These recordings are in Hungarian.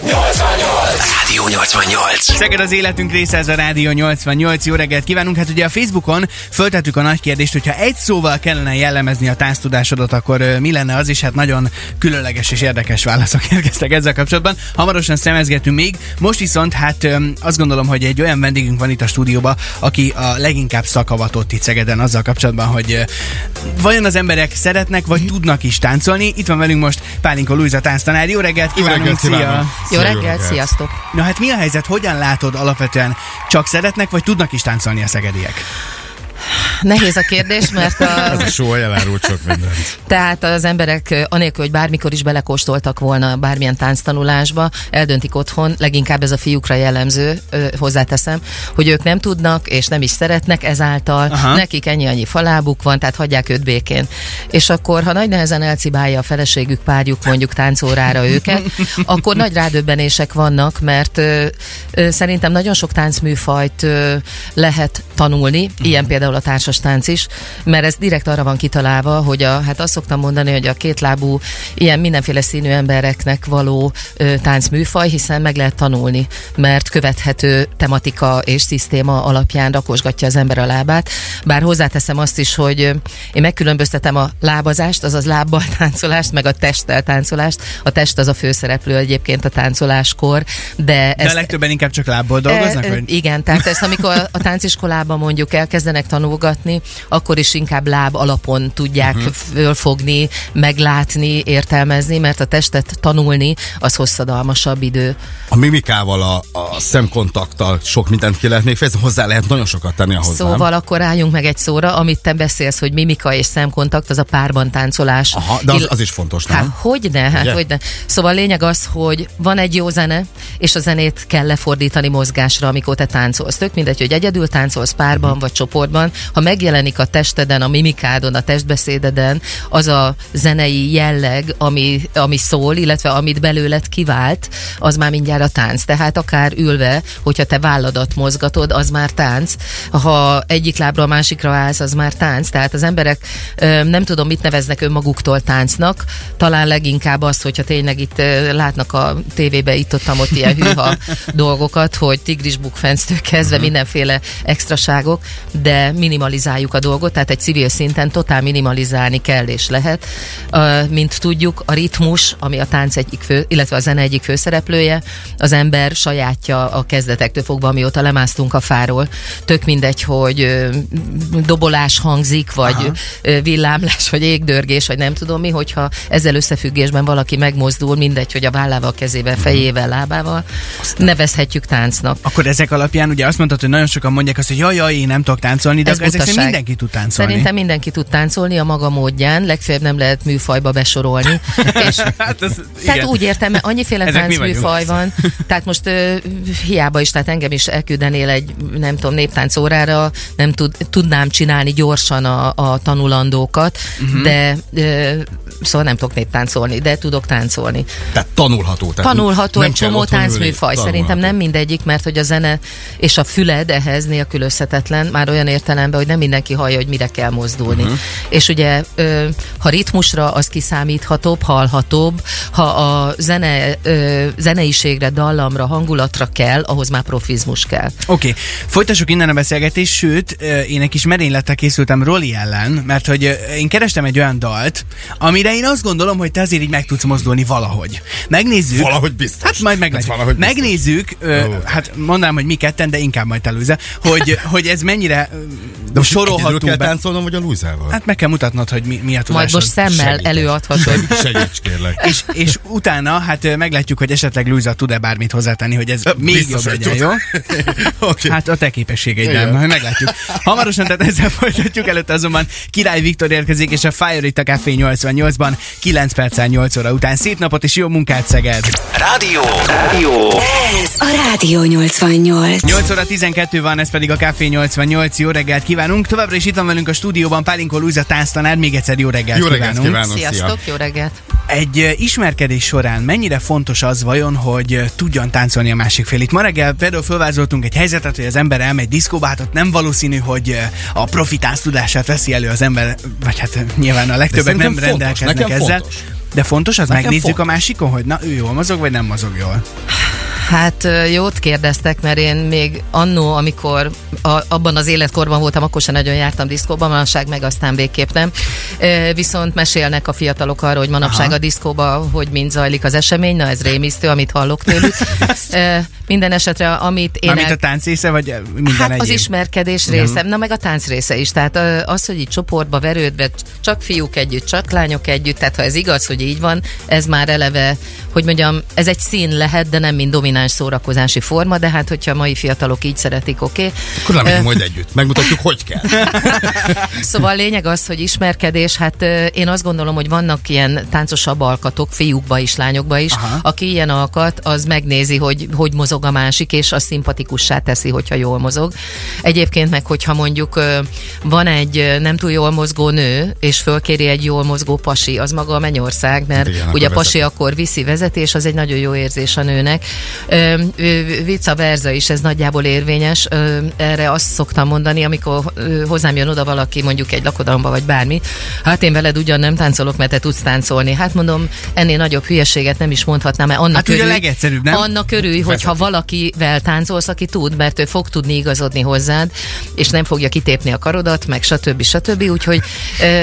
Yo extraño Rádió 88. Szeged az életünk része, ez a Rádió 88. Jó reggelt kívánunk! Hát ugye a Facebookon föltettük a nagy kérdést, hogyha egy szóval kellene jellemezni a tánctudásodat, akkor mi lenne az is? Hát nagyon különleges és érdekes válaszok érkeztek ezzel kapcsolatban. Hamarosan szemezgetünk még. Most viszont hát azt gondolom, hogy egy olyan vendégünk van itt a stúdióban, aki a leginkább szakavatott itt Szegeden azzal kapcsolatban, hogy vajon az emberek szeretnek, vagy tudnak is táncolni. Itt van velünk most Pálinko Luisa tánctanár. Jó reggelt kívánunk! reggelt Szia! kívánok. Jó Szia, jó reggelt, reggelt. sziasztok! Na hát mi a helyzet? Hogyan látod alapvetően? Csak szeretnek, vagy tudnak is táncolni a szegediek? Nehéz a kérdés, mert Ez a, a show elárult sok mindent. tehát az emberek anélkül, hogy bármikor is belekóstoltak volna bármilyen tánctanulásba, eldöntik otthon, leginkább ez a fiúkra jellemző, hozzáteszem, hogy ők nem tudnak és nem is szeretnek ezáltal, Aha. Aha. nekik ennyi-annyi falábuk van, tehát hagyják őt békén. És akkor, ha nagy nehezen elcibálja a feleségük, párjuk mondjuk táncórára őket, akkor nagy rádöbbenések vannak, mert ö, ö, szerintem nagyon sok táncműfajt ö, lehet tanulni, ilyen például a társas tánc is, mert ez direkt arra van kitalálva, hogy a, hát azt szoktam mondani, hogy a kétlábú, ilyen mindenféle színű embereknek való ö, táncműfaj, hiszen meg lehet tanulni, mert követhető tematika és szisztéma alapján rakosgatja az ember a lábát. Bár hozzáteszem azt is, hogy én megkülönböztetem a lábazást, azaz lábbal táncolást, meg a testtel táncolást. A test az a főszereplő egyébként a táncoláskor, de De a ezt legtöbben inkább csak lábból dolgoznak? E, Vagy? igen, tehát ezt amikor a tánciskolában mondjuk elkezdenek tanulgatni, akkor is inkább láb alapon tudják uh-huh. fölfogni, meglátni, értelmezni, mert a testet tanulni az hosszadalmasabb idő. A mimikával, a, a szemkontakttal sok mindent ki még fejezni, hozzá lehet nagyon sokat tenni ahhoz, Szóval nem? akkor álljunk meg egy szóra, amit te beszélsz, hogy mimika és szemkontakt, az a párban táncolás. Aha, de az, az is fontos, Hát nem? hogyne, hát Ugye? hogyne. Szóval a lényeg az, hogy van egy jó zene, és a zenét kell lefordítani mozgásra, amikor te táncolsz. Tök mindegy, hogy egyedül táncolsz, párban Mhm. vagy csoportban. Ha megjelenik a testeden, a mimikádon, a testbeszédeden az a zenei jelleg, ami, ami szól, illetve amit belőled kivált, az már mindjárt a tánc. Tehát akár ülve, hogyha te válladat mozgatod, az már tánc. Ha egyik lábra a másikra állsz, az már tánc. Tehát az emberek nem tudom, mit neveznek önmaguktól táncnak. Talán leginkább azt, hogyha tényleg itt látnak a tévébe itt ott, ott ilyen hűha dolgokat, hogy tigris bukfenctől kezdve mindenféle extraságok, de minimalizáljuk a dolgot, tehát egy civil szinten totál minimalizálni kell és lehet. Mint tudjuk, a ritmus, ami a tánc egyik fő, illetve a zene egyik főszereplője, az ember sajátja a kezdetektől fogva, amióta lemásztunk a fáról. Tök mindegy, hogy dobolás hangzik, vagy ö, villámlás, vagy égdörgés, vagy nem tudom mi, hogyha ezzel összefüggésben valaki megmozdul, mindegy, hogy a vállával, kezével, fejével, lábával, nevezhetjük táncnak. Akkor ezek alapján ugye azt mondtad, hogy nagyon sokan mondják azt, hogy jaj, jaj, én nem tudok táncolni, de Ez ezek butaság. mindenki tud táncolni. Szerintem mindenki tud táncolni a maga módján, legfeljebb nem lehet műfajba besorolni. És hát ez, Tehát igen. úgy értem, mert annyiféle táncműfaj van, tehát most ö, hiába is, tehát engem is elküldenél egy, nem tudom, néptánc órára, nem tud, tudnám csinálni gyorsan a, a tanulandókat, uh-huh. de ö, szóval nem tudok néptáncolni, de tudok táncolni. Tehát tanulható. Tehát Tanulható nem egy csomó táncműfaj. Szerintem tanulható. nem mindegyik, mert hogy a zene és a füled ehhez nélkülözhetetlen, már olyan értelemben, hogy nem mindenki hallja, hogy mire kell mozdulni. Uh-huh. És ugye, ha ritmusra, az kiszámíthatóbb, hallhatóbb, ha a zene, zeneiségre, dallamra, hangulatra kell, ahhoz már profizmus kell. Oké, okay. folytassuk innen a beszélgetést, sőt, én egy kis merénylettel készültem Roli ellen, mert hogy én kerestem egy olyan dalt, amire én azt gondolom, hogy te azért így meg tudsz mozdulni valahogy. Megnézzük. Valahogy biztos. Hát majd meglátjuk. Hát. Megnézzük, ö, Jó. hát mondanám, hogy mi ketten, de inkább majd telőze, hogy, hogy ez mennyire De most sorolható kell be. táncolnom, vagy a Lúzával? Hát meg kell mutatnod, hogy mi, mi a Majd tudásod. most szemmel előadhatod. Segíts kérlek. és, és utána hát meglátjuk, hogy esetleg Luisa tud-e bármit hozzátenni, hogy ez még Biztos, jobb legyen, jó? Oké. Hát a te képességeiddel, Igen. majd meglátjuk. Hamarosan tehát ezzel folytatjuk, előtte azonban Király Viktor érkezik, és a Fire itt a Café 88-ban, 9 perccel 8 óra után. Szép napot és jó munkát, Szeged! Rádió. Rádió. Ez a Rádió 88. 8 óra 12 van, ez pedig a Café 88. Jó reggelt kívánunk! Továbbra is itt van velünk a stúdióban Pálinkó Luisa tánctanár, még egyszer jó reggelt Jó reggelt kívánunk! kívánok, szia. Sziasztok, jó reggelt! Egy ismerkedés során mennyire fontos az vajon, hogy tudjon táncolni a másik fél? Itt ma reggel például felvázoltunk egy helyzetet, hogy az ember elmegy diszkóba, hát ott nem valószínű, hogy a profi tánctudását veszi elő az ember, vagy hát nyilván a legtöbbek nem fontos, rendelkeznek nekem ezzel. fontos. De fontos az, Nekem megnézzük fontos. a másikon, hogy na ő jól mozog, vagy nem mozog jól. Hát jót kérdeztek, mert én még annó, amikor a, abban az életkorban voltam, akkor sem nagyon jártam diszkóban, manapság meg aztán végképp nem. Viszont mesélnek a fiatalok arról, hogy manapság Aha. a diszkóba, hogy mind zajlik az esemény, na ez rémisztő, amit hallok tőlük. Minden esetre, amit én Mármint el- a tánc része, vagy minden Hát egyéb? az ismerkedés része, na meg a tánc része is. Tehát az, hogy így csoportba verődve, csak fiúk együtt, csak lányok együtt, tehát ha ez igaz, hogy így van, ez már eleve, hogy mondjam, ez egy szín lehet, de nem mind domináns szórakozási forma, de hát hogyha a mai fiatalok így szeretik, oké. Okay. Akkor nem megyünk majd együtt. Megmutatjuk, hogy kell. Szóval a lényeg az, hogy ismerkedés, hát én azt gondolom, hogy vannak ilyen táncosabb alkatok, fiúkba is, lányokba is. Aha. Aki ilyen alkat, az megnézi, hogy hogy mozog a másik, és az szimpatikussá teszi, hogyha jól mozog. Egyébként meg, hogyha mondjuk van egy nem túl jól mozgó nő, és fölkéri egy jól mozgó pasi, az maga a mennyország, mert Igen, ugye akkor pasi akkor viszi vezetés, az egy nagyon jó érzés a nőnek. Vice versa is, ez nagyjából érvényes. Erre azt szoktam mondani, amikor hozzám jön oda valaki, mondjuk egy lakodalomba vagy bármi, hát én veled ugyan nem táncolok, mert te tudsz táncolni. Hát mondom, ennél nagyobb hülyeséget nem is mondhatnám, mert annak Hát ugye a legegyszerűbb, nem? annak örülj, hogyha valakivel táncolsz, aki tud, mert ő fog tudni igazodni hozzád, és nem fogja kitépni a karodat, meg stb. stb. Úgyhogy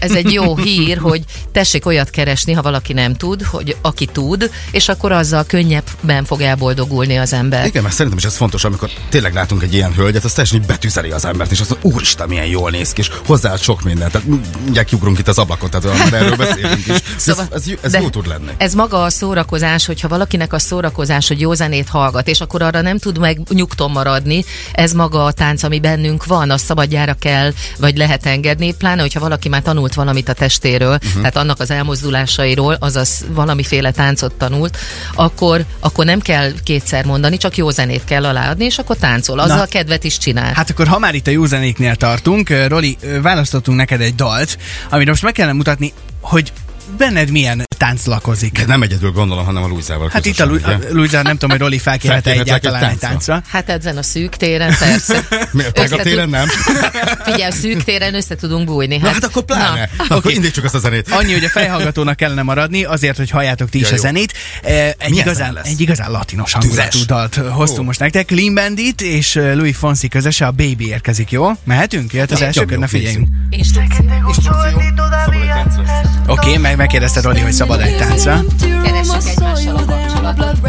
ez egy jó hír, hogy tessék olyat keresni, ha valaki nem tud, hogy aki tud, és akkor azzal könnyebben fog elboldogulni az ember. Igen, mert szerintem is ez fontos, amikor tényleg látunk egy ilyen hölgyet, az teljesen így betűzeli az embert, és azt mondja, úristen, milyen jól néz ki, és hozzá sok mindent. Tehát mindjárt kiugrunk itt az ablakot, tehát erről beszélünk is. Szóval- ez, ez, ez jó tud lenni. Ez maga a szórakozás, hogyha valakinek a szórakozás, hogy jó zenét hallgat, és akkor arra nem tud meg nyugton maradni, ez maga a tánc, ami bennünk van, az szabadjára kell, vagy lehet engedni, pláne, hogyha valaki már tanult valamit a testéről, uh-huh. tehát annak az elmozdulásairól, azaz valamiféle táncot tanult, akkor, akkor nem kell kétszer mondani, csak jó zenét kell aláadni, és akkor táncol, azzal Na. kedvet is csinál. Hát akkor, ha már itt a jó zenéknél tartunk, Roli, választottunk neked egy dalt, amire most meg kellene mutatni, hogy benned milyen tánc lakozik. De nem egyedül gondolom, hanem a Luizával Hát itt a, Lu- a nem tudom, hogy Roli felkérhet egy egyáltalán egy táncra? táncra. Hát ezen a szűk téren, persze. Miért? A téren nem? Figyelj, a szűk téren össze tudunk bújni. Na hát akkor pláne. Na. Akkor Oké. indítsuk ezt a zenét. Annyi, hogy a fejhallgatónak kellene maradni, azért, hogy halljátok ti is Ja, a zenét. Eh, Egy Milyen igazán, lesz? egy igazán latinos hangulatú dalt hoztunk Ó. most nektek. Clean Bandit és eh, Louis Fonsi közöse, a Baby érkezik, jó? Mehetünk? Jöhet az első na figyeljünk. Instrukció. Instrukció. Szabad egy táncra. Oké, okay, meg megkérdezted Roli, hogy szabad egy táncra. Egymással a kapcsolatot.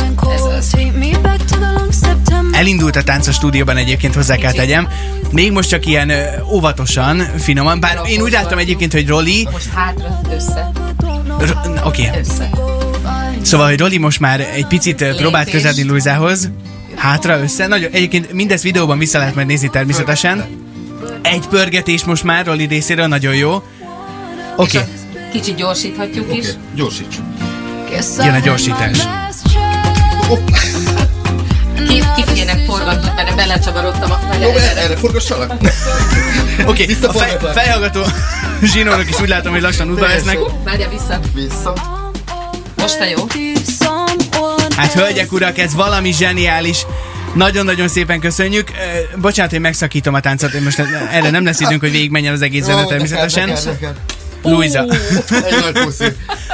Elindult a tánc a stúdióban egyébként hozzá kell tegyem. Még most csak ilyen óvatosan, finoman, bár én úgy láttam egyébként, hogy Roli, Most hátra, össze, R- oké, okay. össze. Szóval, hogy Roli most már egy picit ö, próbált Lépés. közeledni Luizához. Hátra, össze. Nagyon, egyébként mindezt videóban vissza lehet majd nézni természetesen. Egy pörgetés most már Roli részéről, nagyon jó. Oké, okay. Kicsit gyorsíthatjuk is. Gyorsítsuk. jön a gyorsítás. Ki, kifigyenek forgatni, mert belecsavarodtam a erre forgassalak? Oké, okay. a fej, fejhallgató zsinórok is úgy látom, hogy lassan útba lesznek. Várja vissza. Vissza. Most a jó. Hát hölgyek, urak, ez valami zseniális. Nagyon-nagyon szépen köszönjük. Bocsánat, hogy megszakítom a táncot, most erre nem lesz időnk, hogy végigmenjen az egész zene természetesen. Luisa. Egy nagy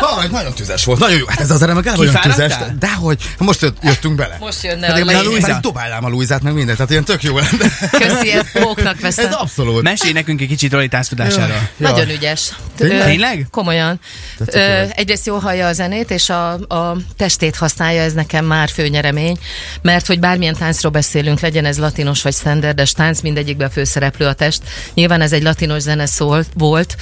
Ah, nagyon tüzes volt. Nagyon jó. Hát ez az zene meg olyan tüzes. De hogy most jött- jöttünk bele. Most jönne Hát a. Luisa. Dobálnám a Luizát, meg mindent. Tehát ilyen tök jó lenne. Köszi, ezt móknak veszem. Ez abszolút. Mesélj nekünk egy kicsit Roli tánctudásáról. Ja. Nagyon ügyes. Tényleg? Komolyan. Egyrészt jól hallja a zenét, és a, a testét használja, ez nekem már főnyeremény, mert hogy bármilyen táncról beszélünk, legyen ez latinos vagy standardes tánc, mindegyikben főszereplő a test. Nyilván ez egy latinos zene szól, volt.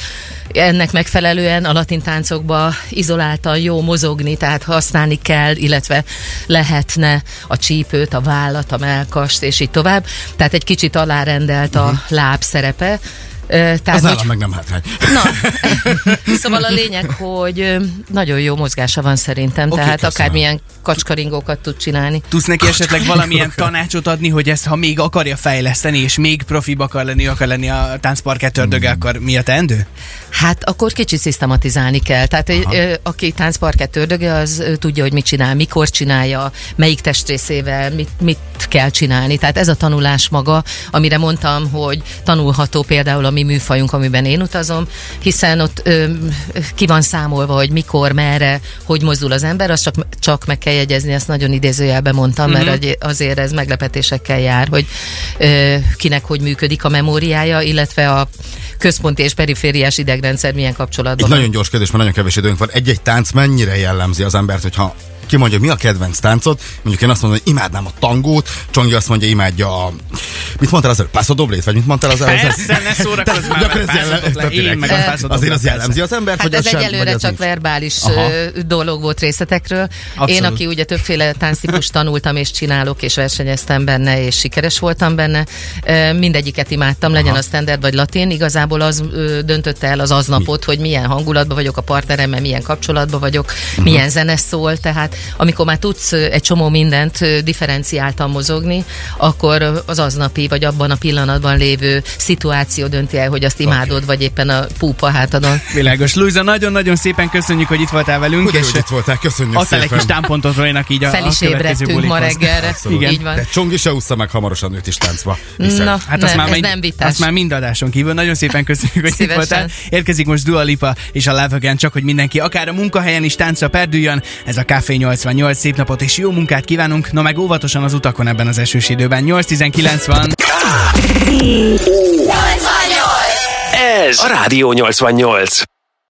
Ennek megfelelően a latin táncokba izoláltan jó mozogni, tehát használni kell, illetve lehetne a csípőt, a vállat, a melkast, és így tovább. Tehát egy kicsit alárendelt a láb szerepe. Tehát, Az hogy- nálam meg nem hátrány. Na, szóval a lényeg, hogy nagyon jó mozgása van szerintem, Oké, tehát köszönöm. akármilyen kacskaringókat tud csinálni. Tudsz neki esetleg valamilyen tanácsot adni, hogy ezt, ha még akarja fejleszteni, és még profibb akar lenni, akar lenni a táncparkett ördöge, akkor mi a teendő? Hát akkor kicsit szisztematizálni kell. Tehát ö, aki táncparkett ördöge, az ö, tudja, hogy mit csinál, mikor csinálja, melyik testrészével, mit, mit kell csinálni. Tehát ez a tanulás maga, amire mondtam, hogy tanulható például a mi műfajunk, amiben én utazom, hiszen ott ö, ki van számolva, hogy mikor, merre, hogy mozdul az ember, azt csak, csak meg kell jegyezni, ezt nagyon idézőjelben mondtam, Mhm. mert hogy azért ez meglepetésekkel jár, hogy ö, kinek hogy működik a memóriája, illetve a központi és perifériás idegrendszer milyen kapcsolatban Egy nagyon gyors kérdés, mert nagyon kevés időnk van. Egy-egy tánc mennyire jellemzi az embert, hogyha ki mondja, mi a kedvenc táncod, mondjuk én azt mondom, hogy imádnám a tangót, Csongi azt mondja, imádja a... Mit mondtál az előbb? Pászodoblét? Vagy mit mondtál az előbb? Persze, ne szórakozz már, mert ez jellem- le. Én meg a Azért az jellemzi az embert, Hát vagy ez sem, egyelőre csak verbális Aha. dolog volt részletekről. Abszolút. Én, aki ugye többféle tánctípust tanultam és csinálok, és versenyeztem benne, és sikeres voltam benne, mindegyiket imádtam, legyen Aha. a standard vagy latin. Igazából az döntötte el az aznapot, hogy milyen hangulatban vagyok a partneremmel, milyen kapcsolatban vagyok, Mhm. milyen zene szól. Tehát amikor már tudsz egy csomó mindent differenciáltan mozogni, akkor az aznapi vagy abban a pillanatban lévő szituáció dönti el, hogy azt imádod, vagy éppen a púpa hátadon. Világos. Luisa, nagyon-nagyon szépen köszönjük, hogy itt voltál velünk, Ugye, és hogy itt voltál, köszönjük egy szépen. kis támpontot Roynak így a, Fel a is következő ébredtünk ma reggelre. Abszolút. Igen. Így van. De Csongi se ússza meg hamarosan őt is táncba. Hiszen- Na, Hát nem, azt már ez mind, nem vitás. Azt már mind adáson kívül. Nagyon szépen köszönjük, hogy itt voltál. Érkezik most Dua Lipa és a Love Again, csak hogy mindenki akár a munkahelyen is táncra perdüljön. Ez a Café 88 szép napot és jó munkát kívánunk. No meg óvatosan az utakon ebben az esős időben. 8.19 van. Ez a Rádió 88.